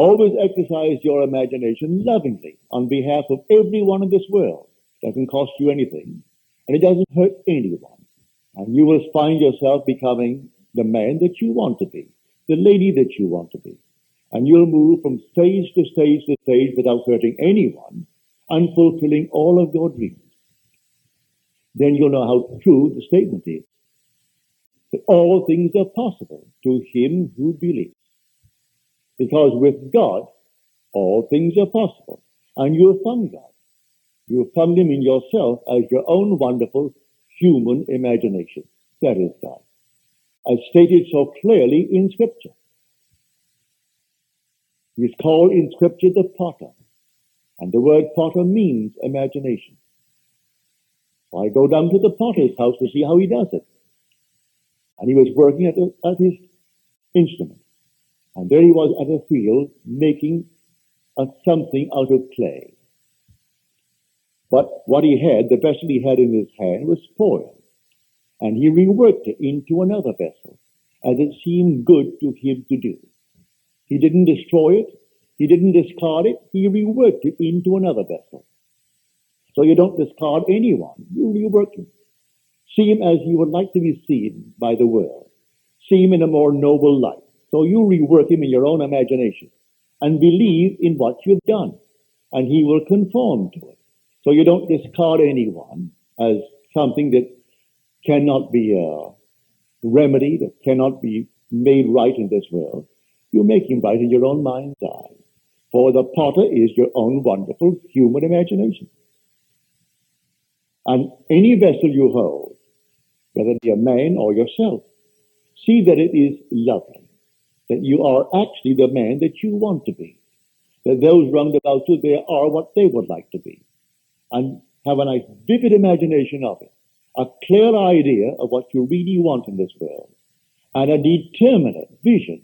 Always exercise your imagination lovingly on behalf of everyone in this world. It doesn't cost you anything, and it doesn't hurt anyone. And you will find yourself becoming the man that you want to be, the lady that you want to be. And you'll move from stage to stage to stage without hurting anyone and fulfilling all of your dreams. Then you'll know how true the statement is. That all things are possible to him who believes. Because with God, all things are possible. And you have found God. You have found him in yourself as your own wonderful human imagination. That is God. As stated so clearly in Scripture. He's called in Scripture the potter. And the word potter means imagination. So I go down to the potter's house to see how he does it. And he was working at, the, at his instrument. And there he was at a wheel making a something out of clay. But what he had, the vessel he had in his hand, was spoiled. And he reworked it into another vessel, as it seemed good to him to do. He didn't destroy it. He didn't discard it. He reworked it into another vessel. So you don't discard anyone. You rework him. See him as you would like to be seen by the world. See him in a more noble light. So you rework him in your own imagination and believe in what you've done and he will conform to it. So you don't discard anyone as something that cannot be uh, remedied, that cannot be made right in this world. You make him right in your own mind's eye. For the potter is your own wonderful human imagination. And any vessel you hold, whether it be a man or yourself, see that it is lovely, that you are actually the man that you want to be, that those round about you, they are what they would like to be, and have a nice vivid imagination of it, a clear idea of what you really want in this world, and a determinate vision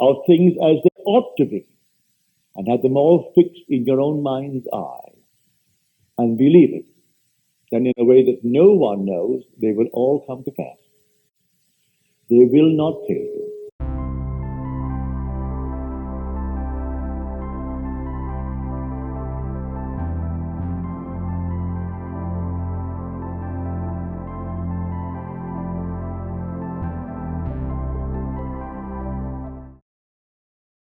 of things as they ought to be, and have them all fixed in your own mind's eye, and believe it. Then in a way that no one knows, they will all come to pass. They will not fail. you.